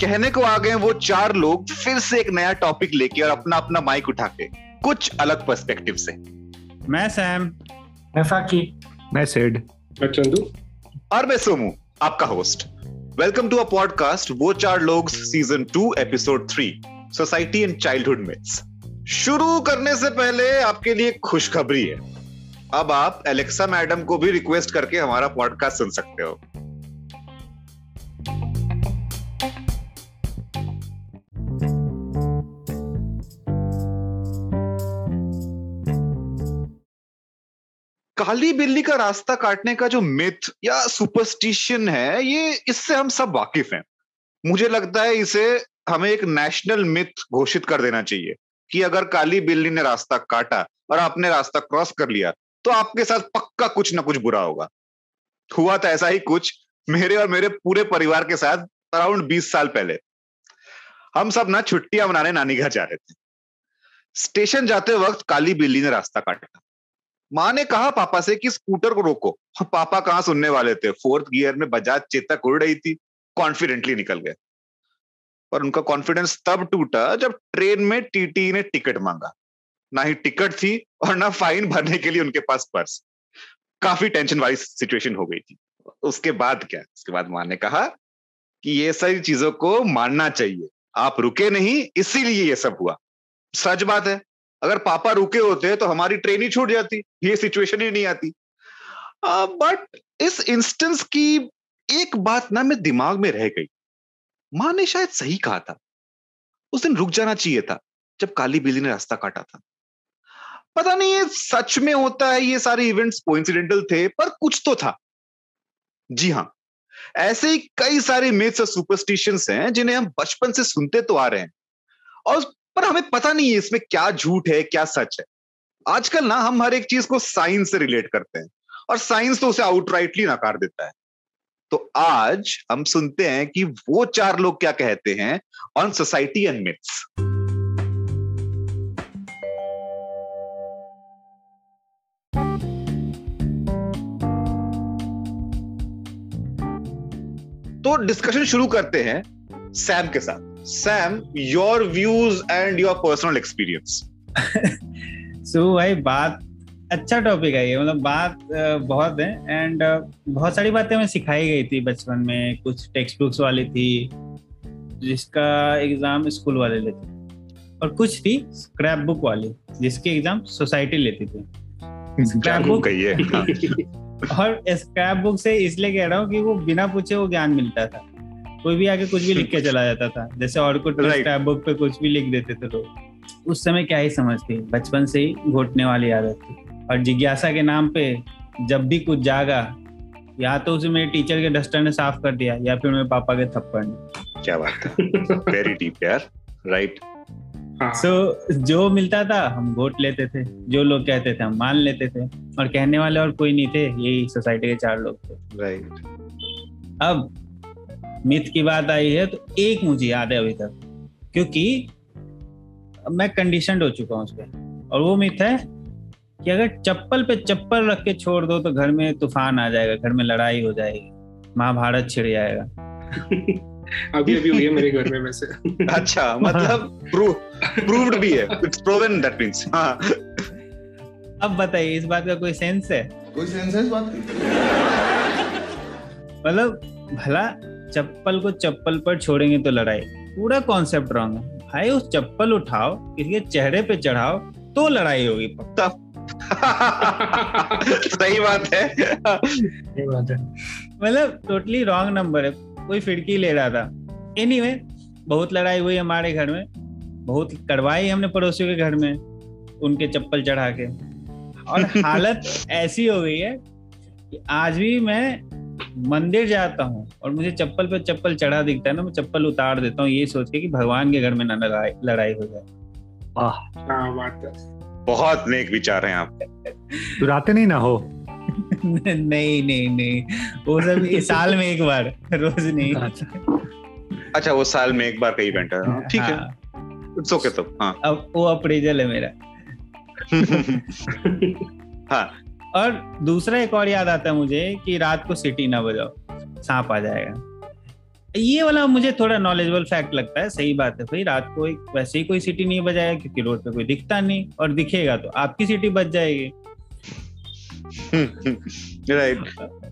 कहने को आ गए वो चार लोग फिर से एक नया टॉपिक लेके और अपना अपना माइक उठा के कुछ अलग पर्सपेक्टिव से। मैं सैम। मैं फाकी मैं सेड। मैं चंदू। और मैं सोमू आपका host welcome to a podcast Woh Chaar Log season two episode three society and childhood myths शुरू करने से पहले आपके लिए खुशखबरी है। अब आप एलेक्सा मैडम को भी रिक्वेस्ट करके हमारा पॉडकास्ट सुन सकते हो। काली बिल्ली का रास्ता काटने का जो मिथ या सुपरस्टिशन है, ये इससे हम सब वाकिफ हैं। मुझे लगता है इसे हमें एक नेशनल मिथ घोषित कर देना चाहिए कि अगर काली बिल्ली ने रास्ता काटा और आपने रास्ता क्रॉस कर लिया तो आपके साथ पक्का कुछ ना कुछ बुरा होगा। हुआ था ऐसा ही कुछ मेरे और मेरे पूरे परिवार के साथ अराउंड बीस साल पहले। हम सब ना छुट्टियाँ मनाने नानी घर जा रहे थे। स्टेशन जाते वक्त काली बिल्ली ने रास्ता काटा। माँ ने कहा पापा से कि स्कूटर को रोको। पापा कहाँ सुनने वाले थे? फोर्थ गियर में बजाज चेतक उड़ रही थी कॉन्फिडेंटली निकल गए। पर उनका कॉन्फिडेंस तब टूटा जब ट्रेन में टीटी ने टिकट मांगा। ना ही टिकट थी और ना फाइन भरने के लिए उनके पास पर्स। काफ़ी टेंशन वाली सिचुएशन हो गई थी। उसके बाद क्या? उसके बाद माँ ने कहा कि ये सारी चीज़ों को मानना चाहिए। आप रुके नहीं, इसीलिए ये सब हुआ। सच बात है, अगर पापा रुके होते तो हमारी ट्रेन ही छूट जाती, ये सिचुएशन ही नहीं आती। बट इस इंस्टेंस की एक बात ना मेरे दिमाग में रह गई। माँ ने शायद सही कहा था। उस दिन रुक जाना चाहिए था, जब काली बिल्ली ने रास्ता काटा था। पता नहीं ये सच में होता है, ये सारे इवेंट्स कोइंसिडेंटल थे, पर कुछ तो था। जी हाँ ऐसे ही कई सारे मिथ्स और सुपरस्टिशंस हैं, जिन्हें हम बचपन से सुनते तो आ रहे हैं। और, पर हमें पता नहीं है इसमें क्या झूठ है, क्या सच है। आजकल ना हम हर एक चीज़ को साइंस से रिलेट करते हैं, और साइंस तो उसे आउटराइटली नकार देता है। तो आज हम सुनते हैं कि वो चार लोग क्या कहते हैं ऑन सोसाइटी एंड मिथ्स तो डिस्कशन शुरू करते हैं सैम के साथ। Sam your views and your personal experience so भाई बात अच्छा टॉपिक है ये मतलब बात बहुत है एंड बहुत सारी बातें हमें सिखाई गई थी बचपन में कुछ टेक्स्ट बुक्स वाली थी जिसका एग्ज़ाम स्कूल वाले लेते और कुछ थी स्क्रैप बुक वाली जिसके एग्ज़ाम सोसाइटी लेती थी। स्क्रैप बुक और स्क्रैप बुक से इसलिए कह रहा हूँ कि वो बिना पूछे वो ज्ञान मिलता था। कोई भी आके कुछ भी लिख के चला जाता था। जैसे और कुछ स्क्रैप बुक पे कुछ भी लिख देते थे लोग। उस समय क्या ही समझती बचपन से ही घोटने वाली आदत थी। और जिज्ञासा के नाम पे जब भी कुछ जागा या तो उसे मेरे टीचर के डस्टर ने साफ़ कर दिया या फिर मेरे पापा के थप्पड़ ने। क्या बात है। वेरी डीप यार। राइट सो so, जो मिलता था हम वोट लेते थे। जो लोग कहते थे हम मान लेते थे। और कहने वाले और कोई नहीं थे यही सोसाइटी के चार लोग थे। राइट अब मिथ की बात आई है तो एक मुझे याद है अभी तक। क्योंकि मैं कंडीशन हो चुका हूँ उस पर और वो मिथ है कि अगर चप्पल पे चप्पल रख के छोड़ दो तो घर में तूफ़ान आ जाएगा घर में लड़ाई हो जाएगी। महाभारत छिड़ जाएगा। अभी अभी हुई है मेरे घर में वैसे। अच्छा मतलब प्रूव्ड भी है। इट्स प्रूवन दैट मींस हाँ। अब बताइए इस बात का कोई सेंस है? कोई सेंस है इस बात की? मतलब भला चप्पल को चप्पल पर छोड़ेंगे तो लड़ाई। पूरा कॉन्सेप्ट रॉन्ग है। भाई उस चप्पल उठाओ किसी के चेहरे पे चढ़ाओ तो लड़ाई होगी पक्का। सही बात है सही बात है। मतलब टोटली रॉन्ग नंबर है। कोई फिड़की ले रहा था। एनी anyway, बहुत लड़ाई हुई हमारे घर में। बहुत कड़वाई हमने पड़ोसियों के घर में उनके चप्पल चढ़ा के। और हालत ऐसी हो गई है कि आज भी मैं मंदिर जाता हूँ और मुझे चप्पल पे चप्पल चढ़ा दिखता है ना मैं चप्पल उतार देता हूँ ये सोच के कि भगवान के घर में ना लड़ाई लड़ाई हो जाए। हाँ बात है। बहुत नेक विचार हैं आप। चुराते नहीं ना हो। नहीं नहीं नहीं। वो सब इस साल में एक बार रोज नहीं। अच्छा। वो साल में एक बार का इवेंट है। हाँ, ठीक है। हाँ, इट्स ओके तो हाँ। अब वो अप्रेजल है मेरा। हाँ। और दूसरा एक और याद आता है मुझे कि रात को सिटी ना बजाओ सांप आ जाएगा। ये वाला मुझे थोड़ा नॉलेजेबल फैक्ट लगता है सही बात है भाई। रात को एक वैसे ही कोई सिटी नहीं बजाएगा क्योंकि रोड पे कोई दिखता नहीं और दिखेगा तो आपकी सिटी बच जाएगी। राइट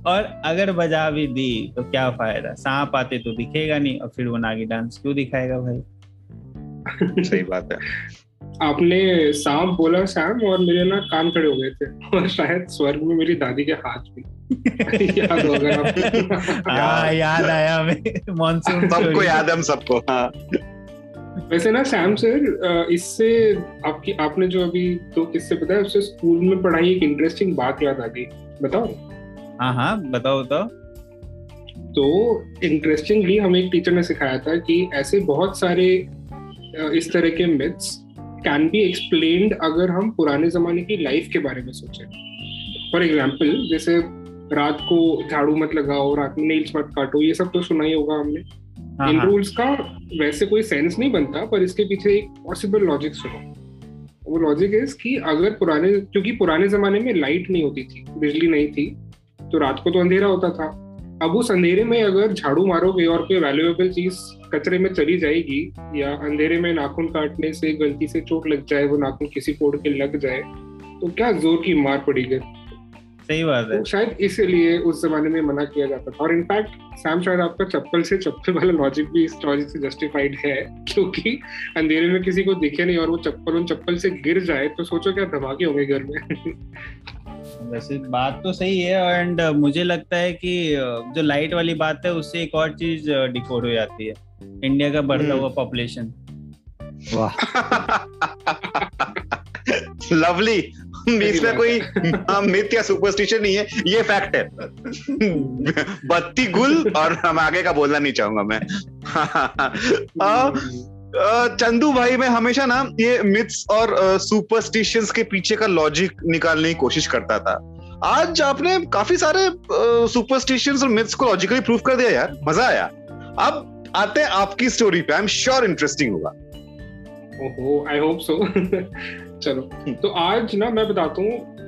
और अगर बजा भी दी तो क्या फ़ायदा? सांप आते तो दिखेगा नहीं और फिर वो नागी डांस क्यों दिखाएगा भाई? सही बात है। आपने सांप बोला सैम और मेरे ना कान खड़े हो गए थे। और शायद स्वर्ग में मेरी दादी के हाथ भी। याद हो आपको हाँ याद आया हमें। मानसून सबको याद है हम सबको। हाँ। वैसे ना सैम सर इससे आपकी आपने जो अभी दो किस्से बताया उससे स्कूल में पढ़ाई एक इंटरेस्टिंग बात याद आ गई। बताओ। हाँ हाँ बताओ बताओ। तो इंटरेस्टिंगली हमें एक टीचर ने सिखाया था कि ऐसे बहुत सारे इस तरह के मिथ्स कैन बी एक्सप्लेन्ड अगर हम पुराने जमाने की लाइफ के बारे में सोचें। फॉर एग्ज़ाम्पल जैसे रात को झाड़ू मत लगाओ रात में नेल्स मत काटो ये सब तो सुना ही होगा हमने। इन हाँ रूल्स का वैसे कोई सेंस नहीं बनता पर इसके पीछे एक पॉसिबल लॉजिक सुनो। वो लॉजिक इज़ कि अगर पुराने क्योंकि पुराने जमाने में लाइट नहीं होती थी बिजली नहीं थी तो रात को तो अंधेरा होता था। अब उस अंधेरे में अगर झाड़ू मारोगे और कोई वैल्यूएबल चीज़ कचरे में चली जाएगी या अंधेरे में नाखून काटने से गलती से चोट लग जाए वो नाखून किसी कोड के लग जाए तो क्या ज़ोर की मार पड़ेगी सही बात है। तो शायद इसीलिए उस जमाने में मना किया जाता था। और इनफैक्ट सैम शायद आपका चप्पल से चप्पल वाला लॉजिक भी इस लॉजिक से जस्टिफाइड है क्योंकि अंधेरे में किसी को दिखे नहीं और वो चप्पल उन चप्पल से गिर जाए तो सोचो क्या धमाके होंगे घर में। वैसे बात तो सही है एंड मुझे लगता है कि uh, जो लाइट वाली बात है उससे एक और चीज़ डिकोड हो जाती है। इंडिया का बढ़ता हम्म। हुआ पॉपुलेशन वाह। लवली इसमें कोई मिथ या सुपरस्टिशन नहीं है ये फैक्ट है। बत्ती गुल और हम आगे का बोलना नहीं चाहूँगा मैं। चंदू भाई मैं हमेशा ना ये मिथ्स और सुपरस्टिशंस के पीछे का लॉजिक निकालने की कोशिश करता था। आज आपने काफ़ी सारे सुपरस्टिशंस और मिथ्स को लॉजिकली प्रूव कर दिया यार मज़ा आया। अब आते हैं आपकी स्टोरी पे आई एम श्योर इंटरेस्टिंग होगा। ओहो आई होप सो चलो। तो आज ना मैं बताता हूँ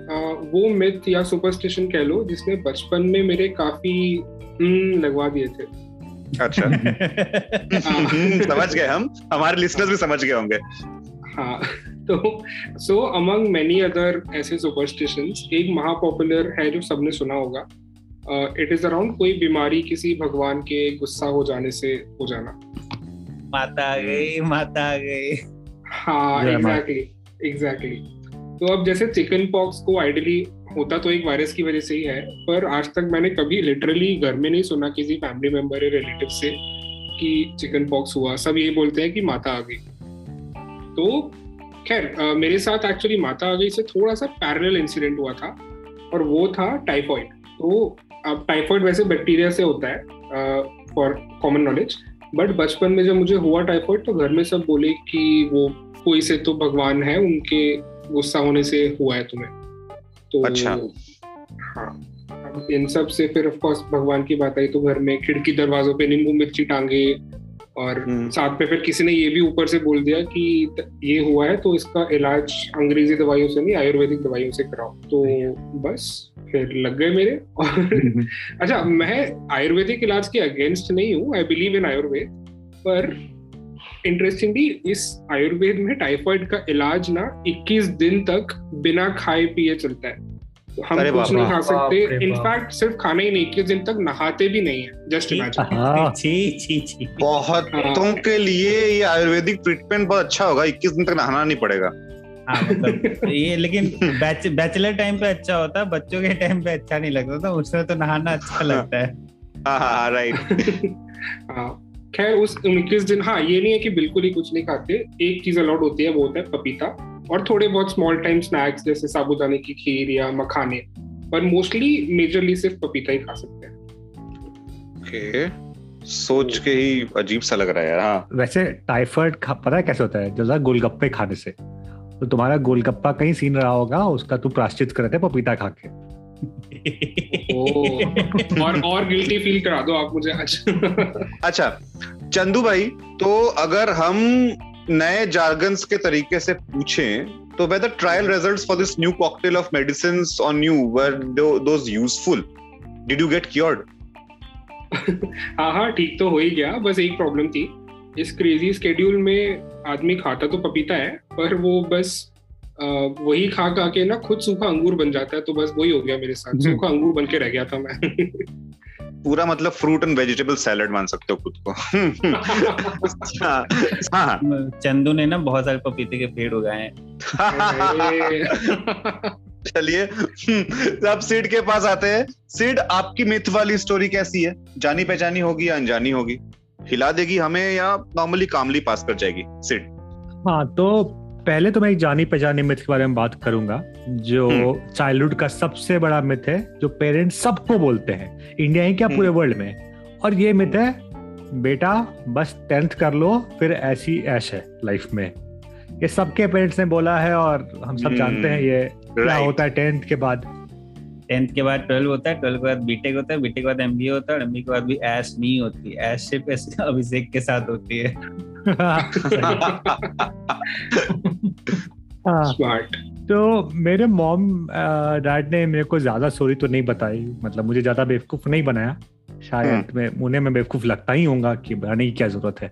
वो मिथ या सुपरस्टिशन कह लो जिसने बचपन में मेरे काफ़ी हम्म, लगवा दिए थे। अच्छा। हम्म, समझ गए हम। हमारे लिसनर्स भी समझ गए होंगे। हाँ तो सो अमंग मेनी अदर ऐसे सुपरस्टिशंस एक महापॉपुलर है जो सबने सुना होगा। इट इज़ अराउंड कोई बीमारी किसी भगवान के गुस्सा हो जाने से हो जाना। माता आ गई माता आ गई। हाँ जय माता। एग्जैक्टली तो अब जैसे चिकन पॉक्स को आइडली होता तो एक वायरस की वजह से ही है, पर आज तक मैंने कभी लिटरली घर में नहीं सुना किसी फैमिली मेंबर या रिलेटिव से कि चिकन पॉक्स हुआ। सब ये बोलते हैं कि माता आ गई। तो खैर मेरे साथ एक्चुअली माता आ गई से थोड़ा सा पैरेलल इंसिडेंट हुआ था, और वो था टाइफॉइड तो अब टाइफॉइड वैसे बैक्टीरिया से होता है फॉर कॉमन नॉलेज बट बचपन में जब मुझे हुआ टाइफॉइड तो घर में सब बोले कि वो कोई से तो भगवान है उनके गुस्सा होने से हुआ है तुम्हें। तो अच्छा। हाँ। इन सबसे फिर ऑफ़ कोर्स भगवान की बात आई तो घर में खिड़की दरवाजों पे नींबू मिर्ची टांगे और हम्म। साथ में फिर किसी ने ये भी ऊपर से बोल दिया कि ये हुआ है तो इसका इलाज अंग्रेज़ी दवाइयों से नहीं आयुर्वेदिक दवाइयों से कराओ। तो बस फिर लग गए मेरे और अच्छा मैं आयुर्वेदिक इलाज के अगेंस्ट नहीं हूँ आई बिलीव इन आयुर्वेद पर इंटरेस्टिंगली इस आयुर्वेद में टाइफाइड का इलाज ना 21 दिन तक बिना खाए पिए चलता है। तो हम कुछ नहीं खा सकते। इनफैक्ट सिर्फ़ खाना ही नहीं 21 दिन तक नहाते भी नहीं है। जस्ट इमेजिन हाँ। बहुतों के लिए ये आयुर्वेदिक ट्रीटमेंट बहुत अच्छा होगा। 21 दिन तक नहाना नहीं पड़ेगा। हाँ मतलब ये लेकिन बैच, बैचलर टाइम पे अच्छा होता है बच्चों के टाइम पे अच्छा नहीं लगता था उसमें तो नहाना अच्छा लगता है। हाँ हाँ राइट हाँ। खैर उस उनतीस दिन हाँ ये नहीं है कि बिल्कुल ही कुछ नहीं खाते। एक चीज़ अलाउड होती है वो होता है पपीता और थोड़े बहुत स्मॉल टाइम स्नैक्स जैसे साबुदाने की खीर या मखाने। पर मोस्टली मेजरली सिर्फ़ पपीता ही खा सकते हैं। ओके सोच के ही अजीब सा लग रहा है हाँ। वैसे टाइफाइड पता है कैसे होता है? जैसा गोलगप्पे खाने से तो तुम्हारा गोलगप्पा कहीं सीन रहा होगा उसका तू प्राश्चित कर रहे थे पपीता खा के। और और गिल्टी फील करा दो आप मुझे आज। अच्छा चंदू भाई तो अगर हम नए जार्गन्स के तरीके से पूछें तो whether trial results for this new cocktail of medicines on you were those useful? Did you get cured? हाँ हाँ ठीक तो हो ही गया बस एक प्रॉब्लम थी। इस क्रेजी स्केड्यूल में आदमी खाता तो पपीता है पर वो बस वही खा खा के ना खुद सूखा अंगूर बन जाता है तो बस वही हो गया मेरे साथ। हम्म। सूखा अंगूर बन के रह गया था मैं। पूरा मतलब फ्रूट एंड वेजिटेबल सैलड मान सकते हो खुद को। हाँ हाँ। चंदू ने ना बहुत सारे पपीते के पेड़ उगाए हैं। चलिए अब सीड के पास आते हैं। सीड आपकी मिथ वाली स्टोरी कैसी है? जानी पहचानी होगी या अनजानी होगी? हिला देगी हमें या नॉर्मली कामली पास कर जाएगी? सीड। हाँ तो पहले तो मैं एक जानी पहचानी मिथ के बारे में बात करूँगा जो हम्म। चाइल्डहुड का सबसे बड़ा मिथ है जो पेरेंट्स सबको बोलते हैं इंडिया ही क्या पूरे हम्म। वर्ल्ड में और ये मिथ है बेटा बस टेंथ कर लो फिर ऐसी ऐश है लाइफ में ये सबके पेरेंट्स ने बोला है और हम सब हम्म। जानते हैं ये क्या होता है टेंथ के बाद टेंथ के बाद ट्वेल्व होता है ट्वेल्व के बाद बीटेक होता है बीटेक के बाद एमबीए होता है और एमबीए के बाद भी एस नहीं होती ऐश सिर्फ़ ऐसे अभिषेक के साथ होती है। हाँ। स्मार्ट तो मेरे मॉम डैड ने मेरे को ज़्यादा स्टोरी तो नहीं बताई। मतलब मुझे ज़्यादा बेवकूफ़ नहीं बनाया। शायद मैं उन्हें मैं बेवकूफ़ लगता ही होगा कि बनाने की क्या ज़रूरत है।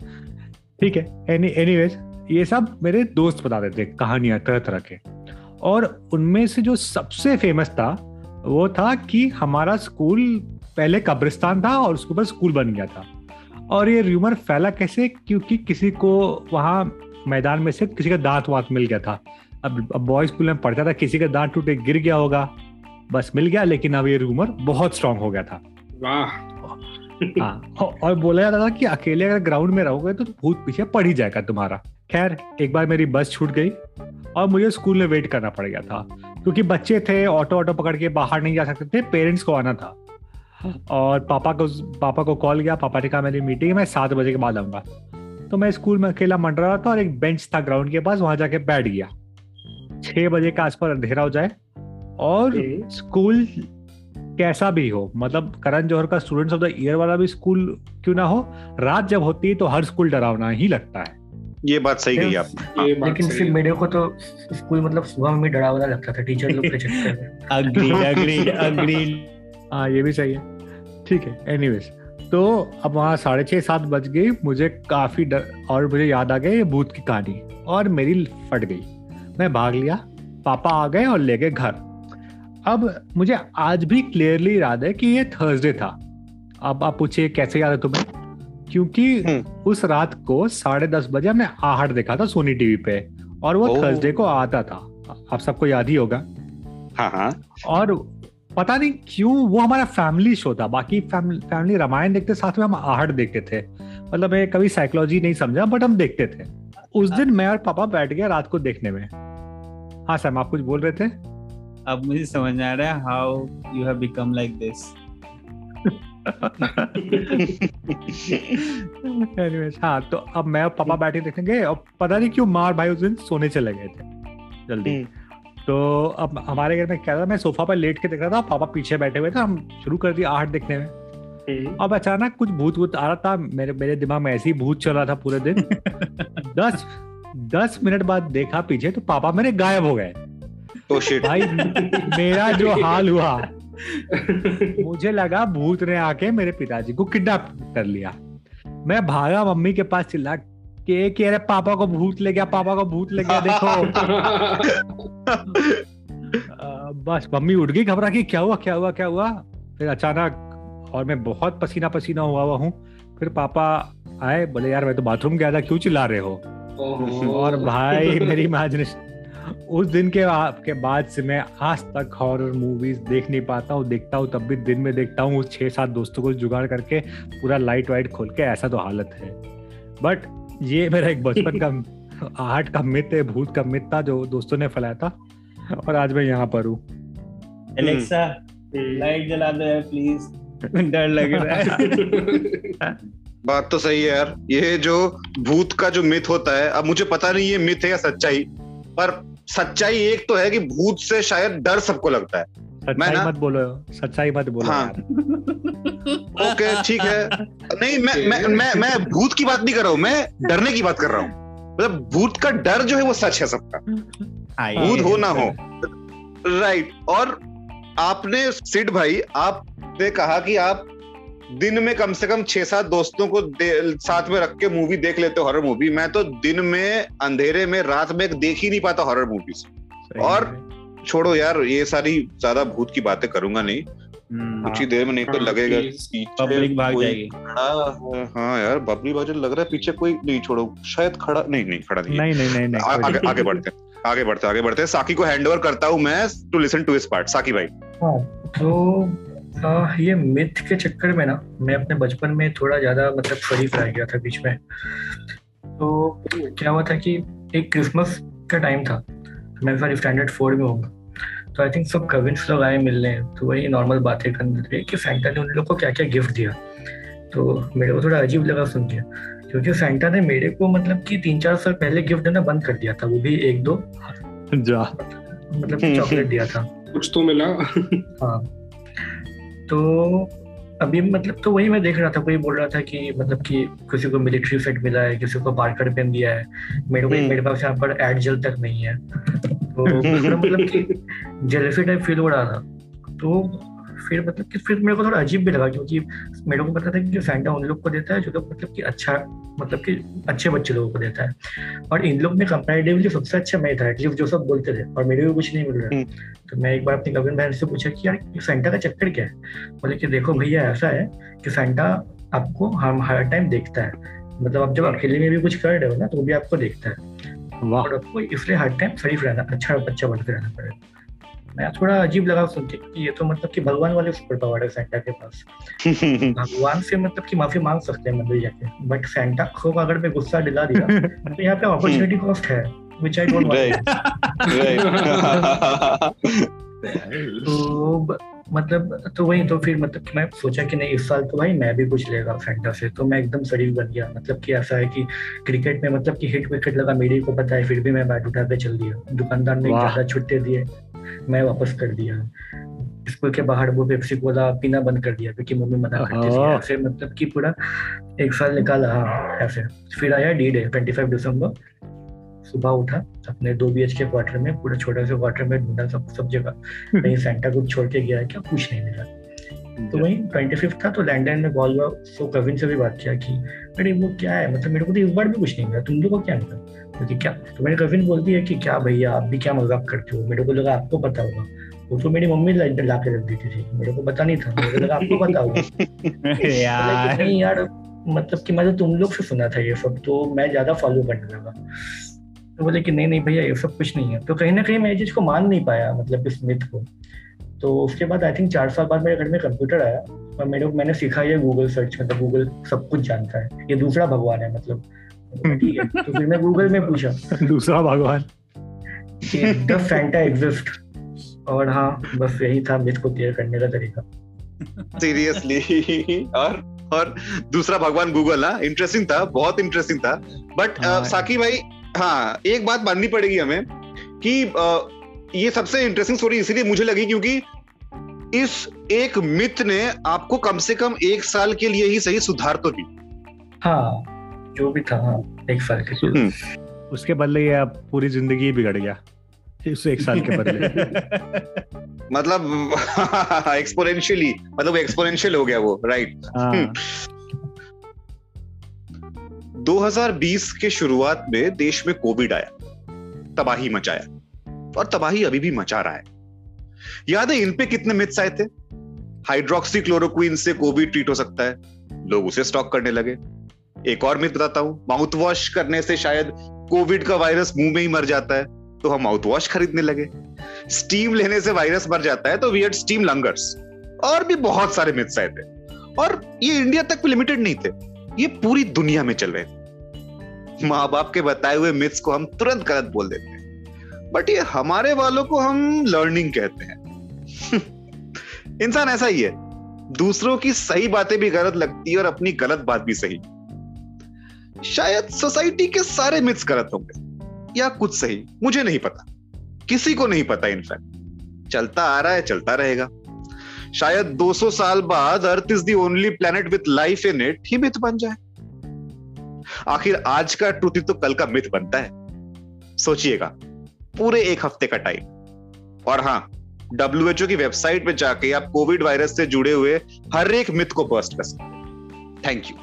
ठीक है एनी एनीवेज ये सब मेरे दोस्त बताते थे कहानियाँ तरह तरह के। और उनमें से जो सबसे फ़ेमस था वो था कि हमारा स्कूल पहले कब्रिस्तान था और उसके ऊपर स्कूल बन गया था। और ये र्यूमर फैला कैसे? क्योंकि किसी को वहाँ मैदान में से किसी का दांत वात मिल गया था। अब अब बॉयज़ स्कूल में पढ़ता था, किसी का दांत टूटे गिर गया होगा। बस मिल गया, लेकिन अब ये रूमर बहुत स्ट्रांग हो गया था। वाह। हाँ। और बोला जाता था कि अकेले अगर ग्राउंड में रहोगे तो भूत पीछे पड़ ही जाएगा तुम्हारा। खैर एक बार मेरी बस छूट गई और मुझे स्कूल में वेट करना पड़ गया था। क्योंकि बच्चे थे ऑटो ऑटो पकड़ के बाहर नहीं जा सकते थे पेरेंट्स को आना था। और पापा को पापा को कॉल गया पापा ने कहा मेरी मीटिंग है मैं सात बजे के बाद आऊँगा। तो मैं स्कूल में अकेला मंड रहा था और एक बेंच था ग्राउंड के पास वहाँ जाके बैठ गया। छह बजे के आसपास अंधेरा हो जाए और। स्कूल कैसा भी हो मतलब करण जौहर का स्टूडेंट्स ऑफ़ द ईयर वाला भी स्कूल क्यों ना हो रात जब होती है तो हर स्कूल डरावना ही लगता है। ये बात सही कही आप लेकिन सही फिर मेरे को तो स्कूल मतलब सुबह में भी डरावना लगता था टीचर लोग के चक्कर में। अग्रीड अग्रीड अग्रीड हाँ ये भी सही है। ठीक है एनीवेज तो अब वहाँ साढ़े छः सात बज गई मुझे काफ़ी डर और मुझे याद आ गया ये भूत की कहानी और मेरी फट गई। मैं भाग लिया पापा आ गए और ले गए घर। अब मुझे आज भी क्लियरली याद है कि ये थर्सडे था। अब आप पूछिए कैसे याद है तुम्हें? क्योंकि हम्म। उस रात को साढ़े दस बजे हमने आहट देखा था सोनी टीवी पे और वो थर्सडे को आता था। आप सबको याद ही होगा। हाँ हाँ। और पता नहीं क्यों वो हमारा फैमिली शो था। बाकी फैमिली फैमिली रामायण देखते साथ में हम आहट देखते थे। मतलब मैं कभी साइकोलॉजी नहीं समझा बट हम देखते थे। उस दिन मैं और पापा बैठ गया रात को देखने में। हाँ सर आप कुछ बोल रहे थे? अब मुझे समझ में आ रहा है how you have become like this हाँ तो अब मैं और पापा बैठे देखने गए और पता नहीं क्यों मार भाई उस दिन सोने चले गए थे जल्दी। तो अब हमारे घर में क्या था मैं सोफा पर लेट के देख रहा था पापा पीछे बैठे हुए थे हम शुरू कर दिया आहट देखने में। हम्म। अब अचानक कुछ भूत भूत आ रहा था मेरे मेरे दिमाग में ऐसे ही भूत चल रहा था पूरे दिन। दस दस मिनट बाद देखा पीछे तो पापा मेरे गायब हो गए। ओ शिट भाई मेरा जो हाल हुआ मुझे लगा भूत ने आके मेरे पिताजी को किडनैप कर लिया। मैं भागा मम्मी के पास चिल्ला के कि अरे पापा को भूत ले गया पापा को भूत ले गया देखो। बस मम्मी उठ गई घबरा के क्या हुआ क्या हुआ क्या हुआ? फिर अचानक और मैं बहुत पसीना पसीना हुआ हुआ हूँ। फिर पापा आए बोले यार मैं तो बाथरूम गया था क्यों चिल्ला रहे हो? और भाई मेरी इमेजिनेशन उस दिन के आ- के बाद से मैं आज तक हॉरर मूवीज़ देख नहीं पाता हूँ देखता हूँ तब भी दिन में देखता हूँ छह सात दोस्तों को जुगाड़ करके पूरा लाइट वाइट खोल के ऐसा तो हालत है। बट ये मेरा एक बचपन का आहट का मिथ है भूत का मिथ था जो दोस्तों ने फैलाया था और आज मैं यहाँ पर हूँ। एलेक्सा हम्म। लाइट जला दो यार प्लीज़ डर लग रहा है। बात तो सही है यार ये जो भूत का जो मिथ होता है अब मुझे पता नहीं ये मिथ है या सच्चाई पर सच्चाई एक तो है कि भूत से शायद डर सबको लगता है। सच्चाई ना- मत बोलो सच्चाई मत बोलो हाँ। ओके ठीक है। नहीं मैं मैं मैं मैं भूत की बात नहीं कर रहा हूँ मैं डरने की बात कर रहा हूँ। मतलब भूत का डर जो है वो सच है सबका। हाँ, भूत हो ना हो। राइट और आपने सिड भाई आपने कहा कि आप दिन में कम से कम छह सात दोस्तों को साथ में रख के मूवी देख लेते हो हॉरर मूवी मैं तो दिन में अंधेरे में रात में देख ही नहीं पाता हॉरर मूवीज़ और छोड़ो यार ये सारी ज़्यादा भूत की बातें करूँगा नहीं। हम्म, कुछ ही देर में नहीं तो हाँ, लगेगा। पब्लिक भाग जाएगी। हाँ यार बबली बाजू लग रहा है पीछे कोई नहीं छोड़ो शायद खड़ा नहीं नहीं खड़ा नहीं नहीं नहीं नहीं नहीं आगे आगे बढ़ते आगे बढ़ते आगे बढ़ते साकी को हैंड ओवर करता हूँ मैं to listen to his part साकी भाई। हाँ तो आ, ये मिथ के चक्कर में ना मैं अपने बचपन में थोड़ा ज़्यादा मतलब शरीफ रह गया था बीच में। तो क्या हुआ था कि एक क्रिसमस का टाइम था। मैं सारी स्टैंडर्ड फोर में होगा तो आई थिंक सब कविन्स लोग आए मिलने तो वही नॉर्मल बातें करने थे कि फैंटा ने उन लोग को क्या क्या गिफ्ट दिया। तो मेरे को थोड़ा अजीब लगा सुन के क्योंकि फैंटा ने मेरे को मतलब कि तीन चार साल पहले गिफ्ट देना बंद कर दिया था। वो भी एक दो जा। मतलब चॉकलेट दिया था। कुछ तो मिला। हाँ। तो अभी मतलब तो वही मैं देख रहा था कोई बोल रहा था कि मतलब कि किसी को मिलिट्री सेट मिला है किसी को पार्कर पेन दिया है। मेरे को हम्म। मेरे पास यहाँ पर एड जेल तक नहीं है। तो मतलब कि जेलफी टाइप फील हो रहा था। तो फिर मतलब कि फिर मेरे को थोड़ा अजीब भी लगा क्योंकि मेरे को पता था कि फैंटा उन लोग को देता है जो लोग मतलब कि अच्छा मतलब कि अच्छे बच्चे लोगों को देता है। और इन लोग में कंपेरेटिवली सबसे अच्छा मैं था एटलीस्ट जो सब बोलते थे और मेरे को कुछ नहीं मिल रहा। तो मैं एक बार अपनी कविन बहन से पूछा कि यार फैंटा का चक्कर क्या है? बोले कि देखो भैया ऐसा है कि फैंटा आपको हम हर टाइम देखता है। मतलब आप जब अकेले में भी कुछ कर रहे हो ना तो भी आपको देखता है। और आपको इसलिए हर टाइम शरीफ रहना अच्छा बच्चा बनकर रहना पड़ेगा। मैं थोड़ा अजीब लगा सुन के कि ये तो मतलब कि भगवान वाले सुपर पावर है सेंटा के पास। भगवान से मतलब कि माफ़ी मांग सकते हैं मंदिर जाके बट सेंटा को अगर मैं गुस्सा दिला दिया तो यहाँ पे अपॉर्चुनिटी कॉस्ट है विच आई डोंट वांट तो मतलब तो वही तो फिर मतलब कि मैं सोचा कि नहीं इस साल तो भाई मैं भी कुछ लेगा फैंटा से तो मैं एकदम शरीफ बन गया। मतलब कि ऐसा है कि क्रिकेट में मतलब कि हिट विकेट लगा मेरे को पता है फिर भी मैं बैट उठा के चल दिया। दुकानदार ने। ज़्यादा छुट्टे दिए मैं वापस कर दिया। स्कूल के बाहर वो पेप्सी कोला पीना बंद कर दिया क्योंकि मम्मी मना करती थी। ऐसे मतलब कि पूरा एक साल निकाला हाँ ऐसे। फिर आया D day twenty five December. सुबह उठा अपने दो बी एच के क्वार्टर में पूरा छोटा सा क्वार्टर में ढूंढा सब सब जगह। कहीं सेंटा को छोड़ के गया क्या? कुछ नहीं मिला। तो वही ट्वेंटी फिफ्थ था तो लैंडलाइन में कॉल हुआ सो कविन से भी बात किया कि अरे वो क्या है? मतलब मेरे को तो इस बार भी कुछ नहीं मिला। तुम लोग को क्या मिला? क्योंकि क्या? तो मेरी कविन बोलती है कि क्या भैया आप भी क्या मज़ाक करते हो? मेरे को लगा आपको पता होगा। वो तो मेरी मम्मी ला ला के रख देती थी मेरे को पता नहीं था मेरे को लगा आपको पता होगा। यार। नहीं यार मतलब कि मैं तो तुम लोग से सुना था ये सब तो मैं ज़्यादा फॉलो करने लगा। तो बोले कि नहीं नहीं भैया ये सब कुछ नहीं है। तो कहीं ना कहीं मैं चीज़ को मान नहीं पाया मतलब इस मिथ को। तो उसके बाद आई थिंक चार साल बाद मेरे घर में कंप्यूटर आया और मेरे मैंने सीखा ये गूगल सर्च मतलब गूगल सब कुछ जानता है। ये दूसरा भगवान है मतलब। ठीक है तो फिर मैं गूगल में पूछा। दूसरा भगवान। द फैंटा एग्जिस्ट और हाँ बस यही था मिथ को क्लियर करने का तरीका। सीरियसली और और दूसरा भगवान गूगल ना इंटरेस्टिंग था बहुत इंटरेस्टिंग था। बट हाँ। साकी भाई हाँ एक बात माननी पड़ेगी हमें कि अ, ये सबसे इंटरेस्टिंग स्टोरी इसीलिए मुझे लगी क्योंकि इस एक मिथ ने आपको कम से कम एक साल के लिए ही सही सुधार तो दी। हाँ जो भी था हाँ एक साल के लिए। हम्म, उसके बदले ये अब पूरी ज़िंदगी बिगड़ गया इस एक साल के बदले। मतलब एक्सपोनेंशियली मतलब एक्सपोनेंशियल हो गया वो राइट हाँ। 2020 के शुरुआत में देश में कोविड आया। तबाही मचाया और तबाही अभी भी मचा रहा है। याद है इनपे कितने मिथ्स आए थे? हाइड्रोक्सी क्लोरोक्वीन से कोविड ट्रीट हो सकता है। लोग उसे स्टॉक करने लगे। एक और मिथ बताता हूँ माउथ वॉश करने से शायद कोविड का वायरस मुँह में ही मर जाता है तो हम माउथ वॉश खरीदने लगे। स्टीम लेने से वायरस मर जाता है तो वी स्टीम लंगर्स और भी बहुत सारे मिथ्स आए थे। और ये इंडिया तक लिमिटेड नहीं थे। ये पूरी दुनिया में चल रहे थे। माँ बाप के बताए हुए मिथ्स को हम तुरंत गलत बोल देते हैं। बट ये हमारे वालों को हम लर्निंग कहते हैं। इंसान ऐसा ही है। दूसरों की सही बातें भी गलत लगती है और अपनी गलत बात भी सही। शायद सोसाइटी के सारे मिथ्स गलत होंगे, या कुछ सही, मुझे नहीं पता। किसी को नहीं पता इनफैक्ट चलता आ रहा है, चलता रहेगा। शायद 200 साल बाद earth is the only planet with life in it he myth बन जाए। आखिर आज का ट्रुथ तो कल का मिथ बनता है। सोचिएगा, पूरे एक हफ़्ते का टाइम और हाँ डब्ल्यू की वेबसाइट पे जाके आप कोविड वायरस से जुड़े हुए हर एक मिथ को बर्स्ट कर सकते थैंक यू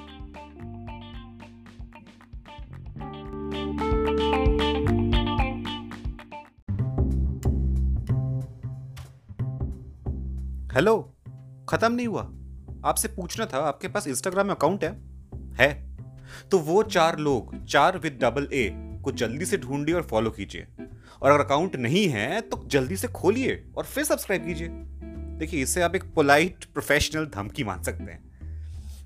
हेलो खत्म नहीं हुआ। आपसे पूछना था, आपके पास इंस्टाग्राम अकाउंट है? है। तो वो चार लोग, चार विद डबल ए को जल्दी से ढूंढिए और फॉलो कीजिए। और अगर अकाउंट नहीं है तो जल्दी से खोलिए और फिर सब्सक्राइब कीजिए। देखिए इससे आप एक पोलाइट प्रोफेशनल धमकी मान सकते हैं।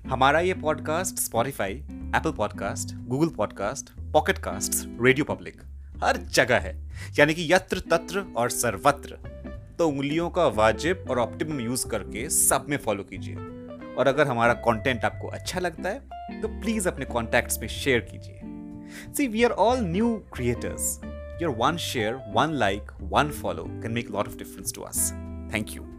हमारा ये podcast Spotify Apple podcast Google podcast pocket cast Radio Public हर जगह है। यानी कि यत्र तत्र और सर्वत्र। तो उंगलियों का वाजिब और ऑप्टिमम यूज़ करके सब में फॉलो कीजिए। और अगर हमारा कंटेंट आपको अच्छा लगता है तो प्लीज़ अपने कॉन्टैक्ट्स में शेयर कीजिए। See we are all new creators your one share one like one follow can make lot of difference to us thank you